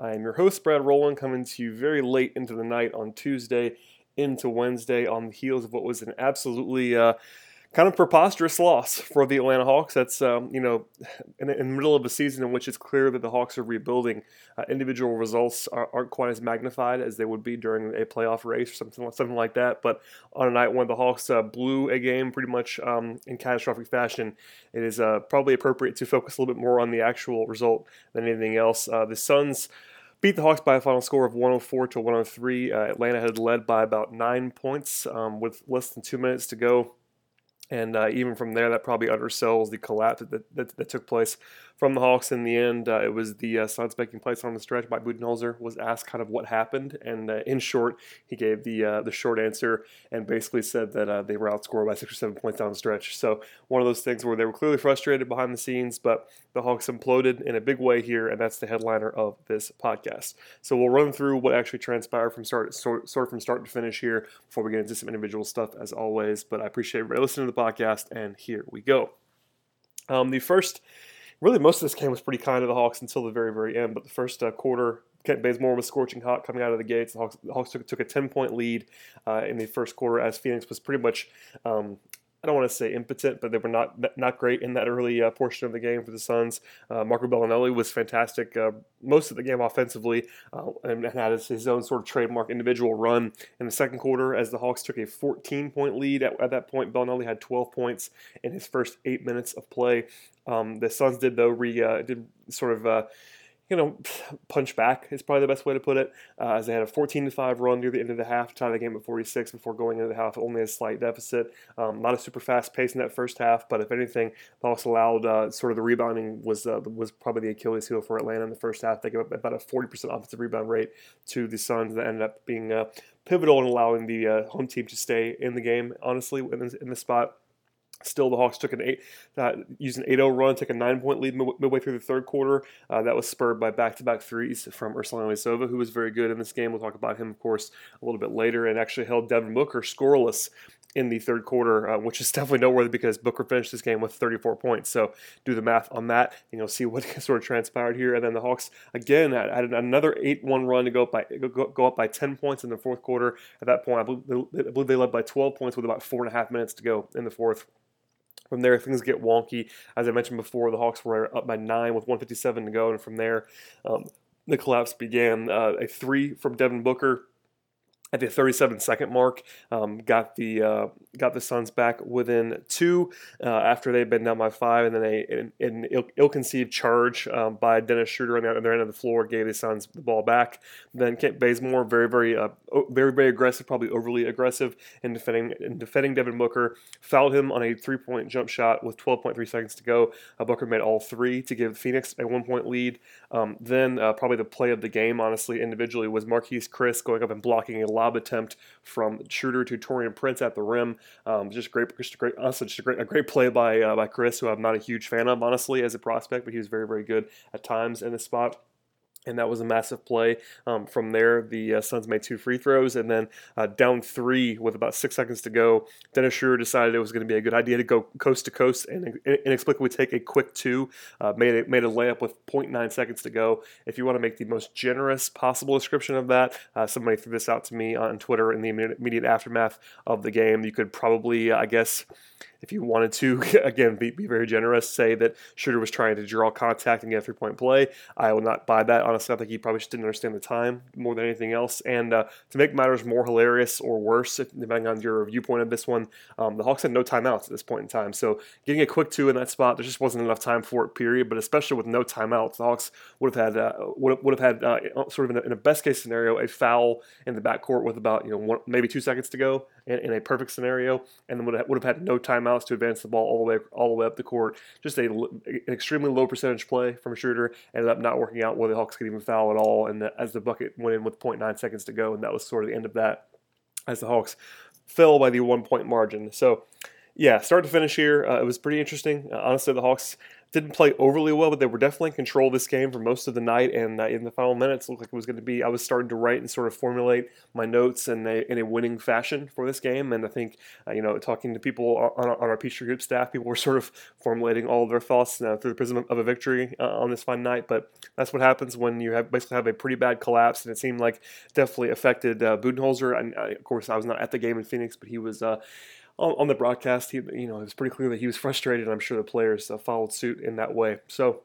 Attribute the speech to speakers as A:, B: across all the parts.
A: I am your host, Brad Rowland, coming to you very late into the night on Tuesday into Wednesday on the heels of what was an absolutely uh, kind of preposterous loss for the Atlanta Hawks. That's um, you know in, in, the middle of a season in which it's clear that the Hawks are rebuilding. Uh, individual results are, not quite as magnified as they would be during a playoff race or something something like that. But on a night when the Hawks uh, blew a game pretty much um, in catastrophic fashion, it is uh, probably appropriate to focus a little bit more on the actual result than anything else. Uh, the Suns beat the Hawks by a final score of 104 to 103. Uh, Atlanta had led by about nine points um, with less than two minutes to go. And uh, even from there, that probably undersells the collapse that, that, that took place from the Hawks in the end. Uh, it was the uh, Suns making plays on the stretch. Mike Budenholzer was asked kind of what happened, and uh, in short, he gave the uh, the short answer and basically said that uh, they were outscored by six or seven points down the stretch. So one of those things where they were clearly frustrated behind the scenes, but the Hawks imploded in a big way here, and that's the headliner of this podcast. So we'll run through what actually transpired from start sort, sort of from start to finish here before we get into some individual stuff as always. But I appreciate everybody listening to the podcast, and here we go. Um, the first, really, most of this game was pretty kind to the Hawks until the very, very end. But the first uh, quarter, Kent Bazemore was scorching hot coming out of the gates. The Hawks, the Hawks took, took, a 10 point lead uh, in the first quarter as Phoenix was pretty much um, I don't want to say impotent, but they were not not great in that early uh, portion of the game for the Suns. Uh, Marco Belinelli was fantastic uh, most of the game offensively uh, and had his own sort of trademark individual run in the second quarter as the Hawks took a 14 point lead. At, at that point, Belinelli had 12 points in his first eight minutes of play. Um, the Suns did though re uh, did sort of uh, you know, punch back is probably the best way to put it. Uh, as they had a 14 to 5 run near the end of the half, tie the game at 46 before going into the half, only a slight deficit. Um, not a super fast pace in that first half, but if anything, Hawks allowed uh, sort of the rebounding was uh, was probably the Achilles heel for Atlanta in the first half. They gave up about a 40% offensive rebound rate to the Suns that ended up being uh, pivotal in allowing the uh, home team to stay in the game, honestly, in the, in the spot. Still, the Hawks took an eight, uh, used an 8-0 run, took a nine-point lead midway through the third quarter. Uh, that was spurred by back-to-back threes from Ersan Ilyasova, who was very good in this game. We'll talk about him, of course, a little bit later, and actually held Devin Booker scoreless in the third quarter, uh, which is definitely noteworthy because Booker finished this game with 34 points. So do the math on that, and you'll see what sort of transpired here. And then the Hawks again had, another 8-1 run to go up by go, up by 10 points in the fourth quarter. At that point, I believe they led by 12 points with about four and a half minutes to go in the fourth. From there, things get wonky. As I mentioned before, the Hawks were up by nine with 157 to go, and from there, um, the collapse began. Uh, a three from Devin Booker at the 37 second mark. Um, got the uh, got the Suns back within two uh, after they'd been down by five, and then a, an, Ill, ill-conceived charge um, by Dennis Schroeder on the other end of the floor gave the Suns the ball back. Then Kent Bazemore, very very uh, very very aggressive, probably overly aggressive in defending in defending Devin Booker, fouled him on a three-point jump shot with 12.3 seconds to go. Uh, Booker made all three to give Phoenix a one-point lead. Um, then uh, probably the play of the game, honestly, individually, was Marquese Chriss going up and blocking a lob attempt from Schroeder to Taurean Prince at the rim. Um, just great, just a great, honestly, just a great, a great play by uh, by Chriss, who I'm not a huge fan of, honestly, as a prospect, but he was very, very good at times in the spot and that was a massive play. Um, from there, the uh, Suns made two free throws, and then uh, down three with about six seconds to go, Dennis Schroeder decided it was going to be a good idea to go coast to coast and inexplicably take a quick two. Uh, made a, made a layup with 0.9 seconds to go. If you want to make the most generous possible description of that, uh, somebody threw this out to me on Twitter in the immediate aftermath of the game. You could probably, I guess if you wanted to, again, be, be very generous, say that Schroeder was trying to draw contact and get a three point play. I will not buy that. Honestly, I think he probably just didn't understand the time more than anything else. And uh, to make matters more hilarious or worse, depending on your viewpoint of this one, um, the Hawks had no timeouts at this point in time. So getting a quick two in that spot, there just wasn't enough time for it, period. But especially with no timeouts, the Hawks would have had, uh, would would have had uh, sort of in a, in a, best case scenario, a foul in the backcourt with about, you know, one, maybe two seconds to go in, in a perfect scenario, and would have, would have had no timeouts to advance the ball all the way all the way up the court. Just a, an extremely low percentage play from Schroeder ended up not working out where the Hawks could even foul at all. And as the bucket went in with 0.9 seconds to go, and that was sort of the end of that as the Hawks fell by the one point margin. So, yeah, start to finish here, uh, it was pretty interesting. Uh, honestly, the Hawks didn't play overly well, but they were definitely in control of this game for most of the night. And uh, in the final minutes, looked like it was going to be. I was starting to write and sort of formulate my notes in a, in a winning fashion for this game. And I think, uh, you know, talking to people on, on our Peachtree Group staff, people were sort of formulating all of their thoughts uh, through the prism of a victory uh, on this fine night. But that's what happens when you have basically have a pretty bad collapse, and it seemed like definitely affected uh, Budenholzer. And uh, of course, I was not at the game in Phoenix, but he was on, on the broadcast, he you know it was pretty clear that he was frustrated. I'm sure the players uh, followed suit in that way. So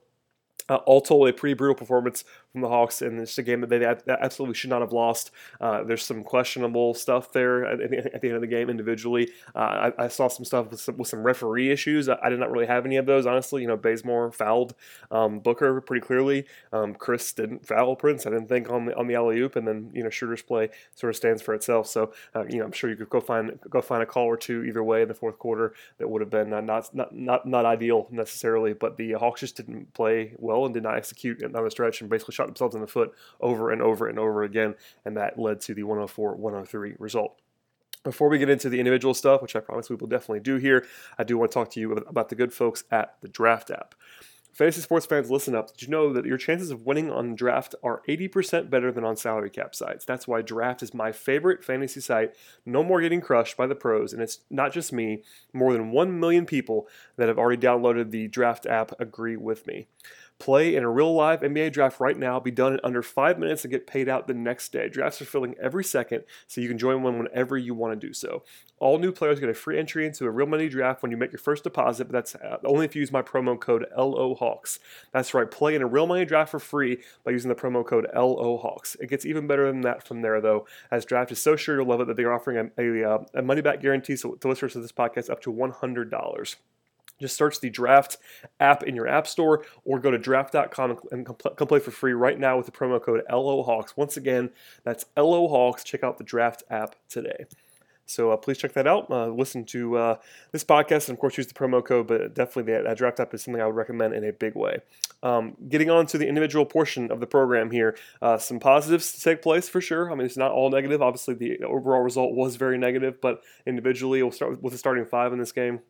A: uh, all told, a pretty brutal performance from the Hawks, and it's a game that they absolutely should not have lost. Uh, there's some questionable stuff there at, at, the end of the game individually. Uh, I, I, saw some stuff with some, with some referee issues. I, I, did not really have any of those, honestly. You know, Bazemore fouled um, Booker pretty clearly. Um, Chriss didn't foul Prince. I didn't think on the on the alley oop, and then you know Schroeder's play sort of stands for itself. So uh, you know, I'm sure you could go find go find a call or two either way in the fourth quarter that would have been uh, not not not not ideal necessarily, but the Hawks just didn't play well and did not execute on the stretch and basically shot themselves in the foot over and over and over again, and that led to the 104 103 result. Before we get into the individual stuff, which I promise we will definitely do here, I do want to talk to you about the good folks at the Draft app. Fantasy sports fans, listen up. Did you know that your chances of winning on draft are 80% better than on salary cap sites? That's why draft is my favorite fantasy site. No more getting crushed by the pros, and it's not just me. More than 1 million people that have already downloaded the draft app agree with me. Play in a real live NBA draft right now, be done in under five minutes, and get paid out the next day. Drafts are filling every second, so you can join one whenever you want to do so. All new players get a free entry into a real money draft when you make your first deposit, but that's uh, only if you use my promo code LOHawks. That's right, play in a real money draft for free by using the promo code LOHawks. It gets even better than that from there, though, as draft is so sure you'll love it that they're offering a, a, uh, a money back guarantee to listeners of this podcast up to $100. Just search the Draft app in your app store or go to draft.com and come play for free right now with the promo code LOHawks. Once again, that's LOHawks. Check out the Draft app today. So uh, please check that out. Uh, listen to uh, this podcast and, of course, use the promo code, but definitely that, draft app is something I would recommend in a big way. Um, getting on to the individual portion of the program here, uh, some positives to take place for sure. I mean, it's not all negative. Obviously, the overall result was very negative, but individually, we'll start with the starting five in this game.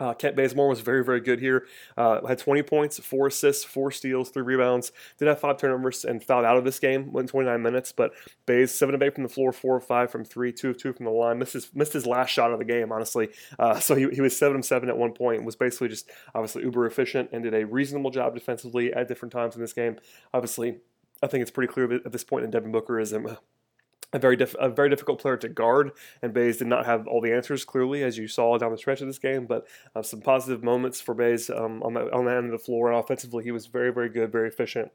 A: Uh, Kent Bazemore was very, very good here. Uh, had 20 points, four assists, four steals, three rebounds. Did have five turnovers and fouled out of this game in 29 minutes. But Bays seven of eight from the floor, four of five from three, two of two from the line. Missed his missed his last shot of the game, honestly. Uh, so he, he was seven of seven at one point. Was basically just obviously uber efficient and did a reasonable job defensively at different times in this game. Obviously, I think it's pretty clear at this point that Devin Booker is a a very diff- a very difficult player to guard, and Bays did not have all the answers clearly, as you saw down the stretch of this game. But uh, some positive moments for Bays um, on the on the end of the floor, and offensively, he was very very good, very efficient.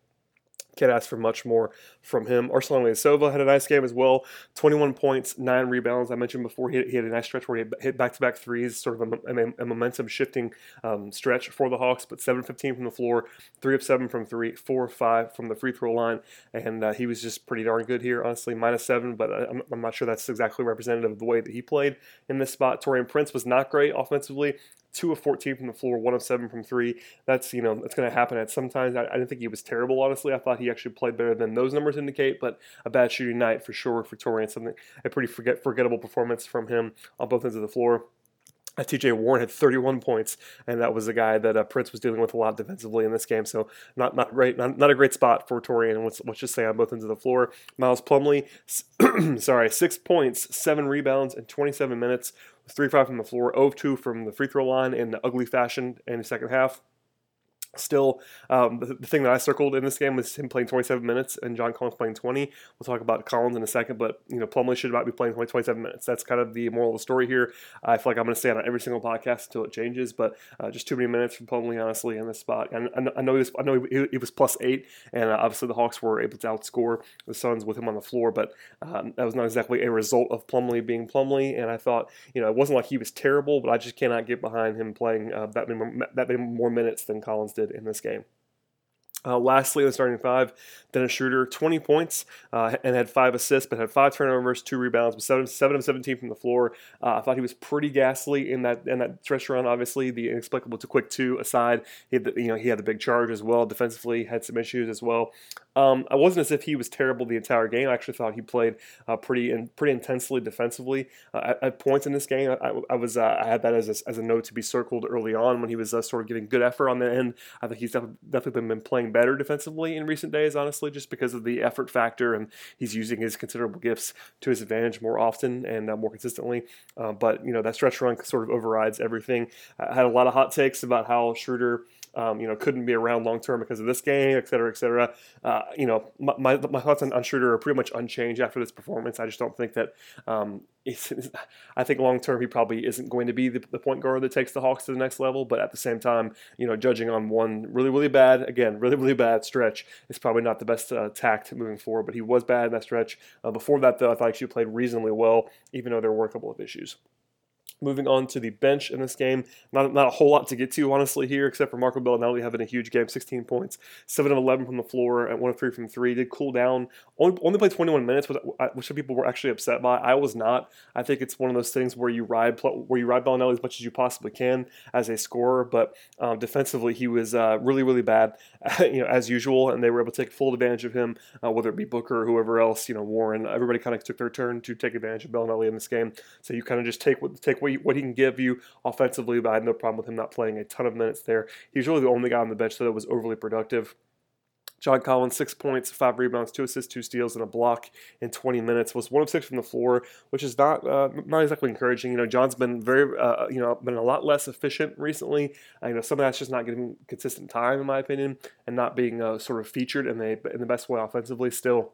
A: Can't ask for much more from him. Ersan Ilyasova had a nice game as well. 21 points, 9 rebounds. I mentioned before he, he had a nice stretch where he hit back to back threes, sort of a, a, a momentum shifting um, stretch for the Hawks, but 7 15 from the floor, 3 of 7 from 3, 4 of 5 from the free throw line. And uh, he was just pretty darn good here, honestly. Minus 7, but I'm, I'm not sure that's exactly representative of the way that he played in this spot. Taurean Prince was not great offensively two of 14 from the floor, one of seven from three. That's, you know, that's going to happen at sometimes. I, I, didn't think he was terrible, honestly. I thought he actually played better than those numbers indicate, but a bad shooting night for sure for Taurean. Something, a pretty forget, forgettable performance from him on both ends of the floor. Uh, TJ Warren had 31 points, and that was a guy that uh, Prince was dealing with a lot defensively in this game. So not not great, not, not a great spot for Taurean. Let's let's just say on both ends of the floor. Miles Plumlee, sorry, six points, seven rebounds, and 27 minutes. Three five from the floor, 0 2 from the free throw line in the ugly fashion in the second half. Still, um, the, the, thing that I circled in this game was him playing 27 minutes and John Collins playing 20. We'll talk about Collins in a second, but you know Plumlee should about be playing 20, 27 minutes. That's kind of the moral of the story here. I feel like I'm going to stay on every single podcast until it changes, but uh, just too many minutes for Plumlee, honestly, in this spot. And I, I know he was, I know he, he was plus eight, and uh, obviously the Hawks were able to outscore the Suns with him on the floor, but um, that was not exactly a result of Plumlee being Plumlee. And I thought, you know, it wasn't like he was terrible, but I just cannot get behind him playing uh, that many that many more minutes than Collins did in this game. Uh, lastly, in the starting five, Dennis Schroeder, 20 points uh, and had five assists, but had five turnovers, two rebounds, with seven, seven of 17 from the floor. Uh, I thought he was pretty ghastly in that in that stretch run. Obviously, the inexplicable to quick two aside, he had the, you know he had the big charge as well. Defensively, had some issues as well. Um, I wasn't as if he was terrible the entire game. I actually thought he played uh, pretty and pretty intensely defensively uh, at, at, points in this game. I, I was uh, I had that as a, as a note to be circled early on when he was sort of giving good effort on the end. I think he's definitely been playing better defensively in recent days, honestly, just because of the effort factor, and he's using his considerable gifts to his advantage more often and uh, more consistently. Uh, but you know that stretch run sort of overrides everything. I had a lot of hot takes about how Schroeder um, you know, couldn't be around long term because of this game, et cetera, et cetera. Uh, you know, my, my, my, thoughts on, on Schroeder are pretty much unchanged after this performance. I just don't think that. Um, I think long term he probably isn't going to be the, the, point guard that takes the Hawks to the next level. But at the same time, you know, judging on one really, really bad, again, really, really bad stretch is probably not the best uh, tact moving forward. But he was bad in that stretch. Uh, before that, though, I thought he played reasonably well, even though there were a couple of issues. Moving on to the bench in this game, not, not a whole lot to get to, honestly, here, except for Marco Belinelli having a huge game 16 points, 7 of 11 from the floor, and 1 of 3 from 3. Did cool down, only, only played 21 minutes, which some people were actually upset by. I was not. I think it's one of those things where you ride where you ride Belinelli as much as you possibly can as a scorer, but um, defensively, he was uh, really, really bad, you know, as usual, and they were able to take full advantage of him, uh, whether it be Booker or whoever else, you know, Warren. Everybody kind of took their turn to take advantage of Belinelli in this game. So you kind of just take what, take what, what he can give you offensively, but I had no problem with him not playing a ton of minutes there. He's really the only guy on the bench that was overly productive. John Collins, six points, five rebounds, two assists, two steals, and a block in 20 minutes. Was one of six from the floor, which is not uh, not exactly encouraging. You know, John's been very, uh, you know, been a lot less efficient recently. Uh, you know, some of that's just not getting consistent time, in my opinion, and not being uh, sort of featured in the in the best way offensively. Still,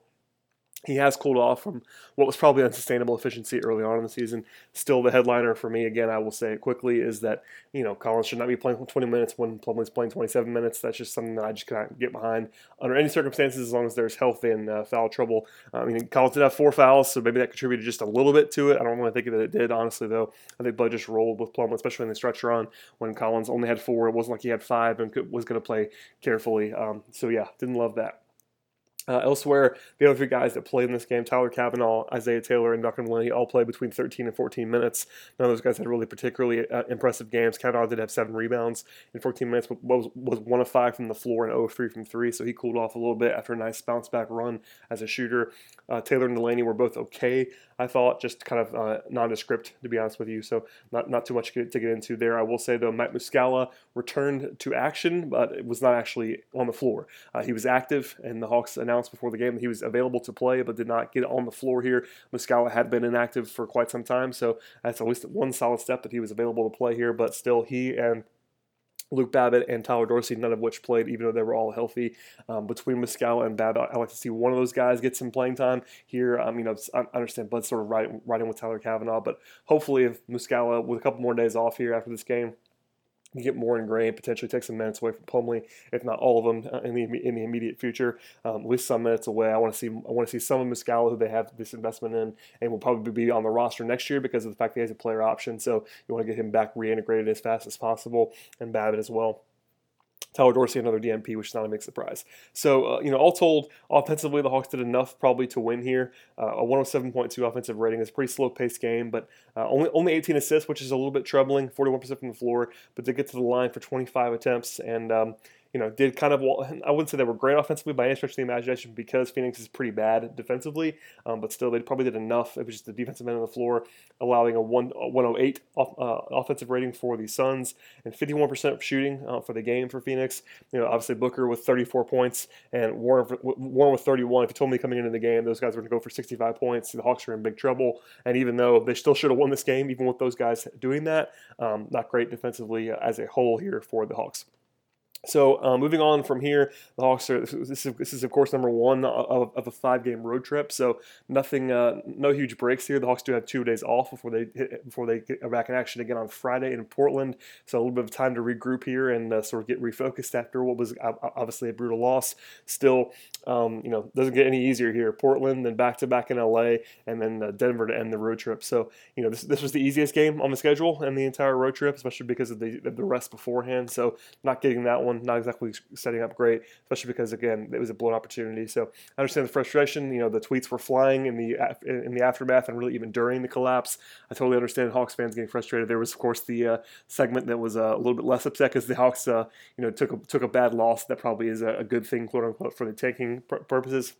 A: he has cooled off from what was probably unsustainable efficiency early on in the season. Still, the headliner for me, again, I will say it quickly, is that you know Collins should not be playing 20 minutes when Plumlee's playing 27 minutes. That's just something that I just cannot get behind under any circumstances, as long as there's health and uh, foul trouble. I mean, Collins did have four fouls, so maybe that contributed just a little bit to it. I don't really think that it did, honestly, though. I think Bud just rolled with Plumlee, especially in the stretch run when Collins only had four. It wasn't like he had five and was going to play carefully. Um, so yeah, didn't love that. Uh, elsewhere, the other three guys that played in this game, Tyler Cavanaugh, Isaiah Taylor, and Malcolm Delaney, all played between 13 and 14 minutes. None of those guys had really particularly uh, impressive games. Cavanaugh did have seven rebounds in 14 minutes, but was, was one of five from the floor and 0 of 3 from three, so he cooled off a little bit after a nice bounce back run as a shooter. Uh, Taylor and Delaney were both okay, I thought, just kind of uh, nondescript, to be honest with you, so not, not too much to get into there. I will say, though, Mike Muscala returned to action, but it was not actually on the floor. Uh, he was active, and the Hawks announced before the game that he was available to play, but did not get on the floor here. Muscala had been inactive for quite some time, so that's at least one solid step that he was available to play here, but still, he and Luke Babbitt and Tyler Dorsey, none of which played, even though they were all healthy. Um, between Muscala and Babbitt, I like to see one of those guys get some playing time here. Um, you know, I understand Bud's sort of riding, riding with Tyler Cavanaugh, but hopefully, if Muscala, with a couple more days off here after this game, get more ingrained, potentially take some minutes away from Plumlee, if not all of them uh, in the in the immediate future. Um, at least some minutes away. I want to see I want to see some of Muscala who they have this investment in, and will probably be on the roster next year because of the fact that he has a player option. So you want to get him back reintegrated as fast as possible, and Babbitt as well. Tyler Dorsey another DNP, which is not a big surprise. So, uh, you know, all told, offensively, the Hawks did enough probably to win here. Uh, a 107.2 offensive rating is a pretty slow paced game, but uh, only only 18 assists, which is a little bit troubling, 41% from the floor, but they get to the line for 25 attempts. And, um, you know, did kind of. I wouldn't say they were great offensively by any stretch of the imagination because Phoenix is pretty bad defensively, um, but still they probably did enough. It was just the defensive end on the floor, allowing a, one, a 108 off, uh, offensive rating for the Suns and 51% shooting uh, for the game for Phoenix. You know, obviously Booker with 34 points and Warren Warren with 31. If you told me coming into the game those guys were going to go for 65 points, the Hawks are in big trouble. And even though they still should have won this game, even with those guys doing that, um, not great defensively as a whole here for the Hawks. So uh, moving on from here, the Hawks are this is, this is of course number one of, of a five game road trip. So nothing, uh, no huge breaks here. The Hawks do have two days off before they hit, before they get back in action again on Friday in Portland. So a little bit of time to regroup here and uh, sort of get refocused after what was obviously a brutal loss. Still, um, you know, doesn't get any easier here. Portland, then back to back in LA, and then uh, Denver to end the road trip. So you know this this was the easiest game on the schedule and the entire road trip, especially because of the the rest beforehand. So not getting that one one not exactly setting up great, especially because again it was a blown opportunity. So I understand the frustration. You know, the tweets were flying in the in the aftermath and really even during the collapse. I totally understand Hawks fans getting frustrated. There was of course the uh, segment that was uh, a little bit less upset because the Hawks, uh, you know, took a, took a bad loss. That probably is a, a good thing, quote unquote, for the tanking purposes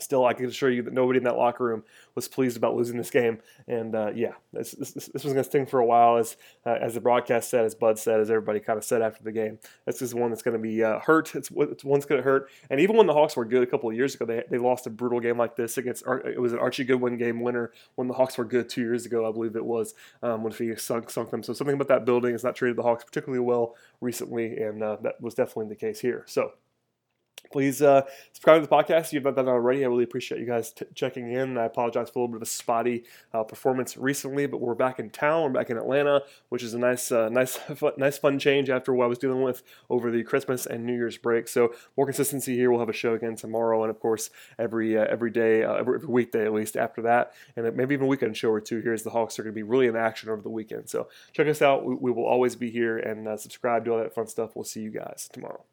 A: still, I can assure you that nobody in that locker room was pleased about losing this game. And uh, yeah, this, this, this was going to sting for a while, as uh, as the broadcast said, as Bud said, as everybody kind of said after the game. This is one that's going to be uh, hurt. It's, it's one's going to hurt. And even when the Hawks were good a couple of years ago, they, they lost a brutal game like this against. It was an Archie Goodwin game winner when the Hawks were good two years ago, I believe it was, um, when Phoenix sunk, sunk them. So something about that building has not treated the Hawks particularly well recently, and uh, that was definitely the case here. So. Please uh, subscribe to the podcast if you've not done already. I really appreciate you guys t- checking in. I apologize for a little bit of a spotty uh, performance recently, but we're back in town. We're back in Atlanta, which is a nice, uh, nice, nice, fun change after what I was dealing with over the Christmas and New Year's break. So more consistency here. We'll have a show again tomorrow, and of course every uh, every day, uh, every, every, weekday at least after that, and maybe even weekend show or two here as the Hawks are going to be really in action over the weekend. So check us out. We, we will always be here and uh, subscribe to all that fun stuff. We'll see you guys tomorrow.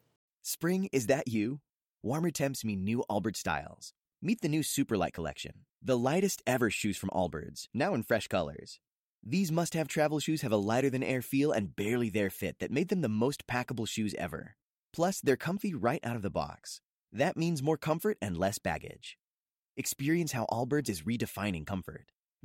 B: Spring, is that you? Warmer temps mean new Allbirds styles. Meet the new Superlight collection, the lightest ever shoes from Allbirds, now in fresh colors. These must have travel shoes have a lighter than air feel and barely there fit that made them the most packable shoes ever. Plus, they're comfy right out of the box. That means more comfort and less baggage. Experience how Allbirds is redefining comfort.